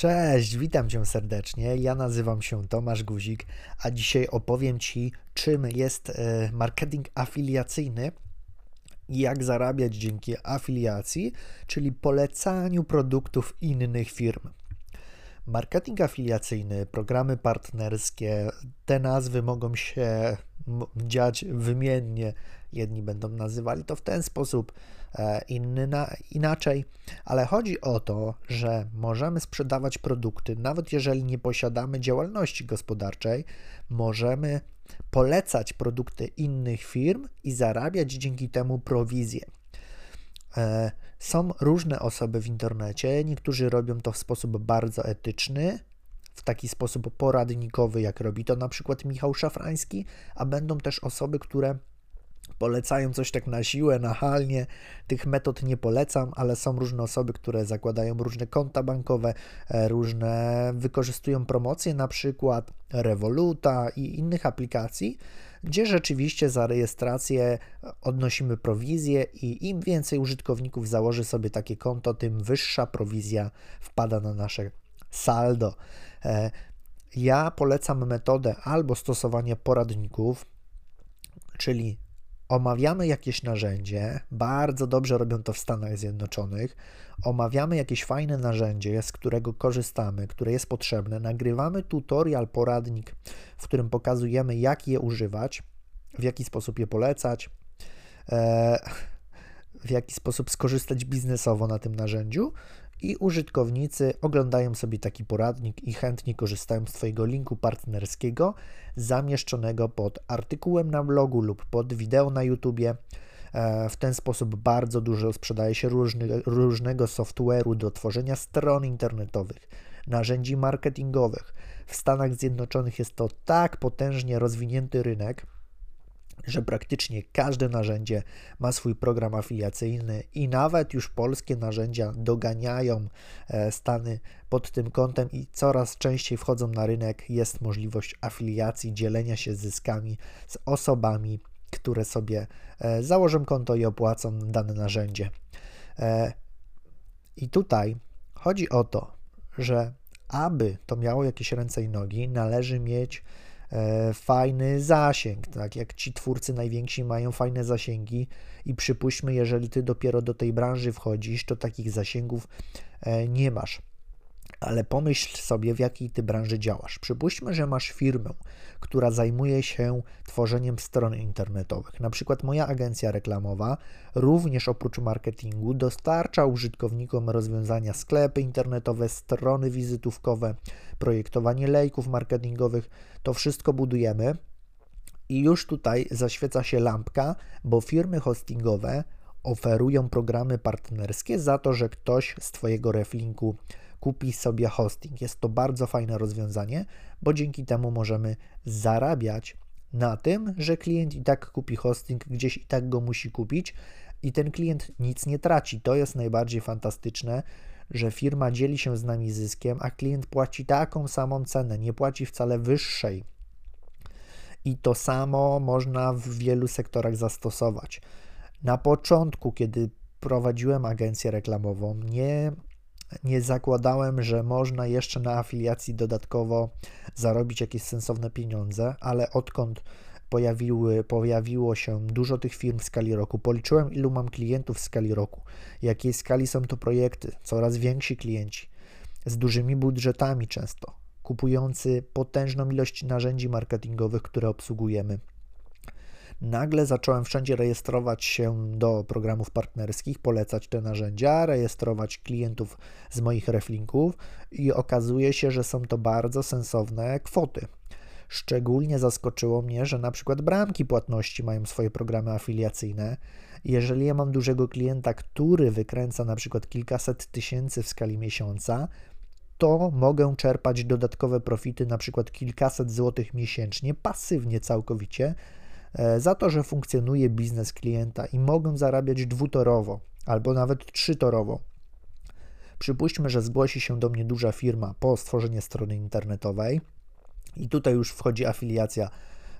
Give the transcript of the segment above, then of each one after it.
Cześć, witam Cię serdecznie. Ja nazywam się Tomasz Guzik, a dzisiaj opowiem Ci, czym jest e, marketing afiliacyjny i jak zarabiać dzięki afiliacji, czyli polecaniu produktów innych firm. Marketing afiliacyjny, programy partnerskie, te nazwy mogą się dziać wymiennie. Jedni będą nazywali to w ten sposób, e, inny na, inaczej, ale chodzi o to, że możemy sprzedawać produkty, nawet jeżeli nie posiadamy działalności gospodarczej, możemy polecać produkty innych firm i zarabiać dzięki temu prowizję. E, są różne osoby w internecie, niektórzy robią to w sposób bardzo etyczny, w taki sposób poradnikowy, jak robi to na przykład Michał Szafrański, a będą też osoby, które polecają coś tak na siłę, nachalnie. Tych metod nie polecam, ale są różne osoby, które zakładają różne konta bankowe, e, różne wykorzystują promocje, na przykład Revoluta i innych aplikacji, gdzie rzeczywiście za rejestrację odnosimy prowizję i im więcej użytkowników założy sobie takie konto, tym wyższa prowizja wpada na nasze saldo. E, ja polecam metodę albo stosowania poradników, czyli omawiamy jakieś narzędzie, bardzo dobrze robią to w Stanach Zjednoczonych, omawiamy jakieś fajne narzędzie, z którego korzystamy, które jest potrzebne, nagrywamy tutorial, poradnik, w którym pokazujemy, jak je używać, w jaki sposób je polecać, e, w jaki sposób skorzystać biznesowo na tym narzędziu i użytkownicy oglądają sobie taki poradnik i chętnie korzystają z Twojego linku partnerskiego zamieszczonego pod artykułem na blogu lub pod wideo na YouTubie. E, w ten sposób bardzo dużo sprzedaje się różny, różnego software'u do tworzenia stron internetowych, narzędzi marketingowych. W Stanach Zjednoczonych jest to tak potężnie rozwinięty rynek, że praktycznie każde narzędzie ma swój program afiliacyjny i nawet już polskie narzędzia doganiają e, Stany pod tym kątem i coraz częściej wchodzą na rynek. Jest możliwość afiliacji, dzielenia się zyskami z osobami, które sobie e, założą konto i opłacą dane narzędzie. E, I tutaj chodzi o to, że aby to miało jakieś ręce i nogi, należy mieć fajny zasięg, tak? Jak ci twórcy najwięksi mają fajne zasięgi i przypuśćmy, jeżeli ty dopiero do tej branży wchodzisz, to takich zasięgów e, nie masz ale pomyśl sobie, w jakiej ty branży działasz. Przypuśćmy, że masz firmę, która zajmuje się tworzeniem stron internetowych. Na przykład moja agencja reklamowa również oprócz marketingu dostarcza użytkownikom rozwiązania sklepy internetowe, strony wizytówkowe, projektowanie lejków marketingowych. To wszystko budujemy. I już tutaj zaświeca się lampka, bo firmy hostingowe oferują programy partnerskie za to, że ktoś z Twojego reflinku kupi sobie hosting. Jest to bardzo fajne rozwiązanie, bo dzięki temu możemy zarabiać na tym, że klient i tak kupi hosting, gdzieś i tak go musi kupić i ten klient nic nie traci. To jest najbardziej fantastyczne, że firma dzieli się z nami zyskiem, a klient płaci taką samą cenę, nie płaci wcale wyższej. I to samo można w wielu sektorach zastosować. Na początku, kiedy prowadziłem agencję reklamową, nie nie zakładałem, że można jeszcze na afiliacji dodatkowo zarobić jakieś sensowne pieniądze, ale odkąd pojawiły, pojawiło się dużo tych firm w skali roku, policzyłem ilu mam klientów w skali roku, jakiej skali są to projekty, coraz więksi klienci, z dużymi budżetami często, kupujący potężną ilość narzędzi marketingowych, które obsługujemy nagle zacząłem wszędzie rejestrować się do programów partnerskich, polecać te narzędzia, rejestrować klientów z moich reflinków i okazuje się, że są to bardzo sensowne kwoty. Szczególnie zaskoczyło mnie, że na przykład bramki płatności mają swoje programy afiliacyjne. Jeżeli ja mam dużego klienta, który wykręca na przykład kilkaset tysięcy w skali miesiąca, to mogę czerpać dodatkowe profity, na przykład kilkaset złotych miesięcznie, pasywnie całkowicie, za to, że funkcjonuje biznes klienta i mogą zarabiać dwutorowo albo nawet trzytorowo. Przypuśćmy, że zgłosi się do mnie duża firma po stworzeniu strony internetowej i tutaj już wchodzi afiliacja,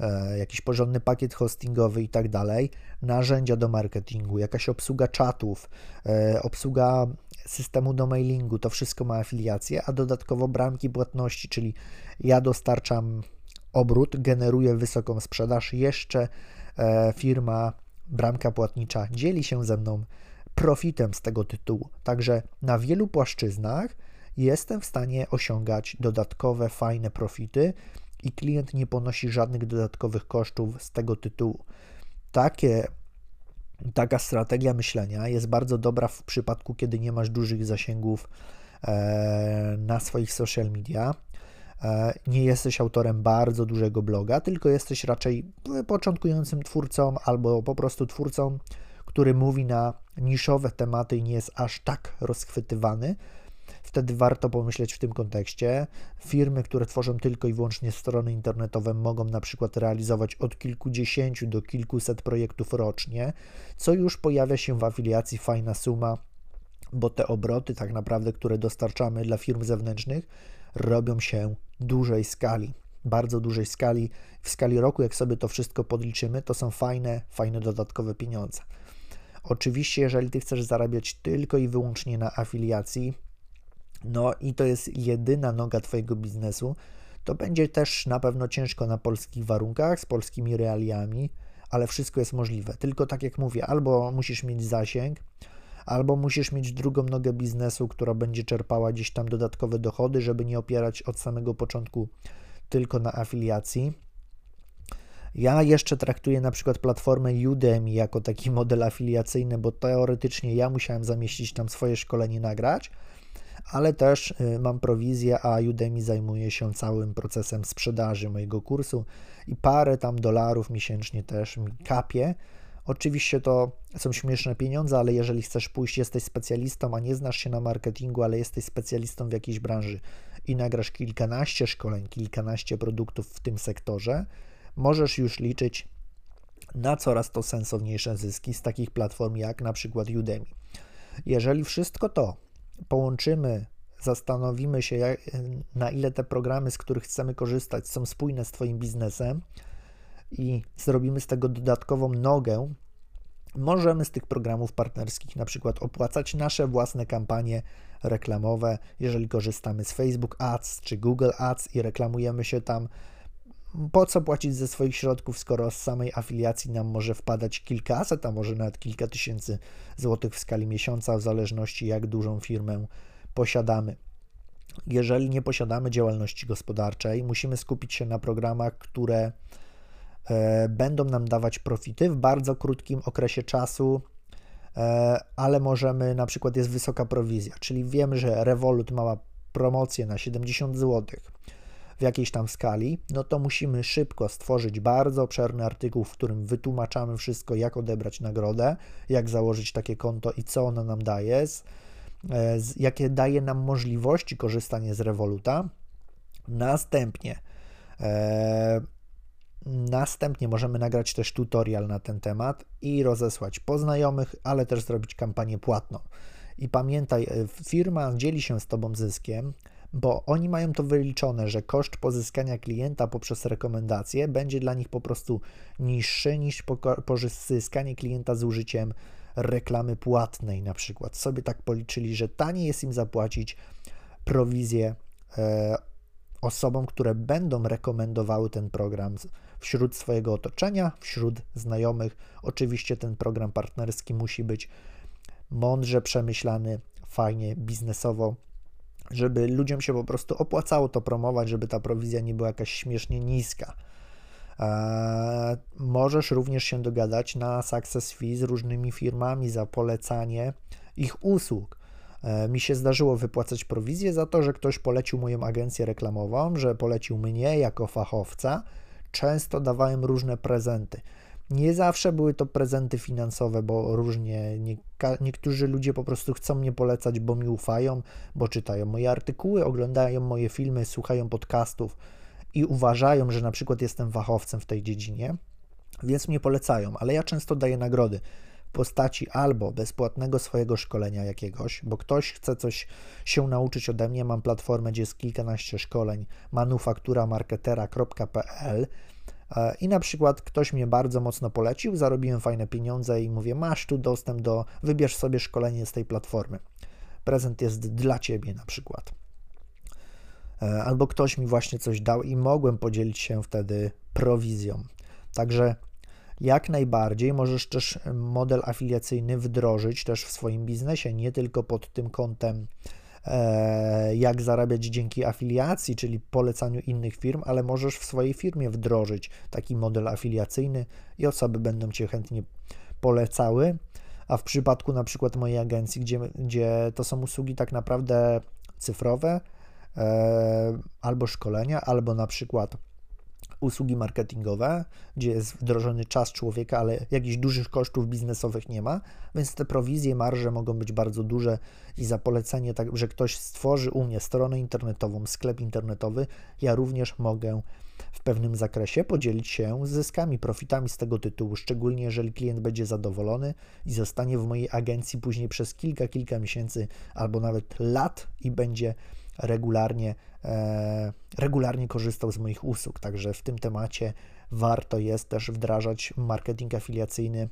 e, jakiś porządny pakiet hostingowy i tak dalej, narzędzia do marketingu, jakaś obsługa czatów, e, obsługa systemu do mailingu, to wszystko ma afiliację, a dodatkowo bramki płatności, czyli ja dostarczam obrót, generuję wysoką sprzedaż, jeszcze e, firma bramka płatnicza dzieli się ze mną profitem z tego tytułu. Także na wielu płaszczyznach jestem w stanie osiągać dodatkowe, fajne profity i klient nie ponosi żadnych dodatkowych kosztów z tego tytułu. Takie, taka strategia myślenia jest bardzo dobra w przypadku, kiedy nie masz dużych zasięgów e, na swoich social media. E, nie jesteś autorem bardzo dużego bloga, tylko jesteś raczej początkującym twórcą albo po prostu twórcą, który mówi na niszowe tematy i nie jest aż tak rozchwytywany wtedy warto pomyśleć w tym kontekście. Firmy, które tworzą tylko i wyłącznie strony internetowe, mogą na przykład realizować od kilkudziesięciu do kilkuset projektów rocznie, co już pojawia się w afiliacji fajna suma, bo te obroty, tak naprawdę, które dostarczamy dla firm zewnętrznych, robią się dużej skali bardzo dużej skali, w skali roku, jak sobie to wszystko podliczymy, to są fajne, fajne dodatkowe pieniądze. Oczywiście, jeżeli ty chcesz zarabiać tylko i wyłącznie na afiliacji, no i to jest jedyna noga Twojego biznesu, to będzie też na pewno ciężko na polskich warunkach, z polskimi realiami, ale wszystko jest możliwe. Tylko tak jak mówię, albo musisz mieć zasięg, albo musisz mieć drugą nogę biznesu, która będzie czerpała gdzieś tam dodatkowe dochody, żeby nie opierać od samego początku tylko na afiliacji. Ja jeszcze traktuję na przykład platformę Udemy jako taki model afiliacyjny, bo teoretycznie ja musiałem zamieścić tam swoje szkolenie, nagrać, ale też y, mam prowizję, a Udemy zajmuje się całym procesem sprzedaży mojego kursu i parę tam dolarów miesięcznie też mi kapie. Oczywiście to są śmieszne pieniądze, ale jeżeli chcesz pójść, jesteś specjalistą, a nie znasz się na marketingu, ale jesteś specjalistą w jakiejś branży i nagrasz kilkanaście szkoleń, kilkanaście produktów w tym sektorze, możesz już liczyć na coraz to sensowniejsze zyski z takich platform jak na przykład Udemy. Jeżeli wszystko to połączymy, zastanowimy się, jak, na ile te programy, z których chcemy korzystać, są spójne z Twoim biznesem i zrobimy z tego dodatkową nogę, możemy z tych programów partnerskich na przykład opłacać nasze własne kampanie reklamowe, jeżeli korzystamy z Facebook Ads czy Google Ads i reklamujemy się tam. Po co płacić ze swoich środków, skoro z samej afiliacji nam może wpadać kilkaset, a może nawet kilka tysięcy złotych w skali miesiąca, w zależności jak dużą firmę posiadamy. Jeżeli nie posiadamy działalności gospodarczej, musimy skupić się na programach, które będą nam dawać profity w bardzo krótkim okresie czasu, e, ale możemy, na przykład jest wysoka prowizja, czyli wiemy, że Revolut ma promocję na 70 zł w jakiejś tam skali, no to musimy szybko stworzyć bardzo obszerny artykuł, w którym wytłumaczamy wszystko, jak odebrać nagrodę, jak założyć takie konto i co ono nam daje, e, jakie daje nam możliwości korzystania z Revoluta. Następnie e, Następnie możemy nagrać też tutorial na ten temat i rozesłać poznajomych, ale też zrobić kampanię płatną. I pamiętaj, e, firma dzieli się z Tobą zyskiem, bo oni mają to wyliczone, że koszt pozyskania klienta poprzez rekomendacje będzie dla nich po prostu niższy niż pozyskanie klienta z użyciem reklamy płatnej na przykład. Sobie tak policzyli, że taniej jest im zapłacić prowizję e, osobom, które będą rekomendowały ten program wśród swojego otoczenia, wśród znajomych. Oczywiście ten program partnerski musi być mądrze przemyślany, fajnie, biznesowo żeby ludziom się po prostu opłacało to promować, żeby ta prowizja nie była jakaś śmiesznie niska. Eee, możesz również się dogadać na success fee z różnymi firmami za polecanie ich usług. Eee, mi się zdarzyło wypłacać prowizję za to, że ktoś polecił moją agencję reklamową, że polecił mnie jako fachowca. Często dawałem różne prezenty. Nie zawsze były to prezenty finansowe, bo różnie nie, niektórzy ludzie po prostu chcą mnie polecać, bo mi ufają, bo czytają moje artykuły, oglądają moje filmy, słuchają podcastów i uważają, że na przykład jestem fachowcem w tej dziedzinie, więc mnie polecają, ale ja często daję nagrody postaci albo bezpłatnego swojego szkolenia jakiegoś, bo ktoś chce coś się nauczyć ode mnie, mam platformę, gdzie jest kilkanaście szkoleń, manufaktura-marketera.pl E, i na przykład ktoś mnie bardzo mocno polecił, zarobiłem fajne pieniądze i mówię, masz tu dostęp do, wybierz sobie szkolenie z tej platformy. prezent jest dla ciebie na przykład. E, albo ktoś mi właśnie coś dał i mogłem podzielić się wtedy prowizją. Także jak najbardziej możesz też model afiliacyjny wdrożyć też w swoim biznesie, nie tylko pod tym kątem e, jak zarabiać dzięki afiliacji, czyli polecaniu innych firm, ale możesz w swojej firmie wdrożyć taki model afiliacyjny i osoby będą Cię chętnie polecały. A w przypadku na przykład mojej agencji, gdzie, gdzie to są usługi tak naprawdę cyfrowe, e, albo szkolenia, albo na przykład usługi marketingowe, gdzie jest wdrożony czas człowieka, ale jakichś dużych kosztów biznesowych nie ma, więc te prowizje, marże mogą być bardzo duże i za polecenie, tak, że ktoś stworzy u mnie stronę internetową, sklep internetowy, ja również mogę w pewnym zakresie podzielić się zyskami, profitami z tego tytułu, szczególnie jeżeli klient będzie zadowolony i zostanie w mojej agencji później przez kilka, kilka miesięcy albo nawet lat i będzie regularnie, e, regularnie korzystał z moich usług. Także w tym temacie warto jest też wdrażać marketing afiliacyjny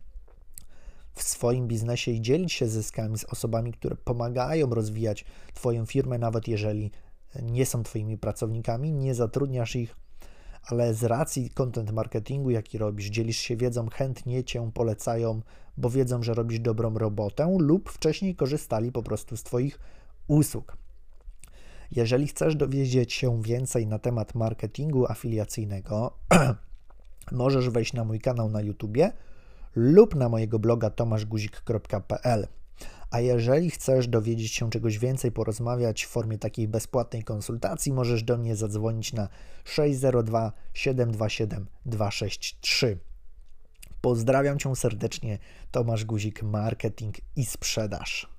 w swoim biznesie i dzielić się zyskami z osobami, które pomagają rozwijać Twoją firmę, nawet jeżeli nie są Twoimi pracownikami, nie zatrudniasz ich, ale z racji content marketingu, jaki robisz, dzielisz się wiedzą, chętnie Cię polecają, bo wiedzą, że robisz dobrą robotę lub wcześniej korzystali po prostu z Twoich usług. Jeżeli chcesz dowiedzieć się więcej na temat marketingu afiliacyjnego, możesz wejść na mój kanał na YouTubie lub na mojego bloga tomaszguzik.pl. A jeżeli chcesz dowiedzieć się czegoś więcej, porozmawiać w formie takiej bezpłatnej konsultacji, możesz do mnie zadzwonić na 602 727 263. Pozdrawiam cię serdecznie, Tomasz Guzik, marketing i sprzedaż.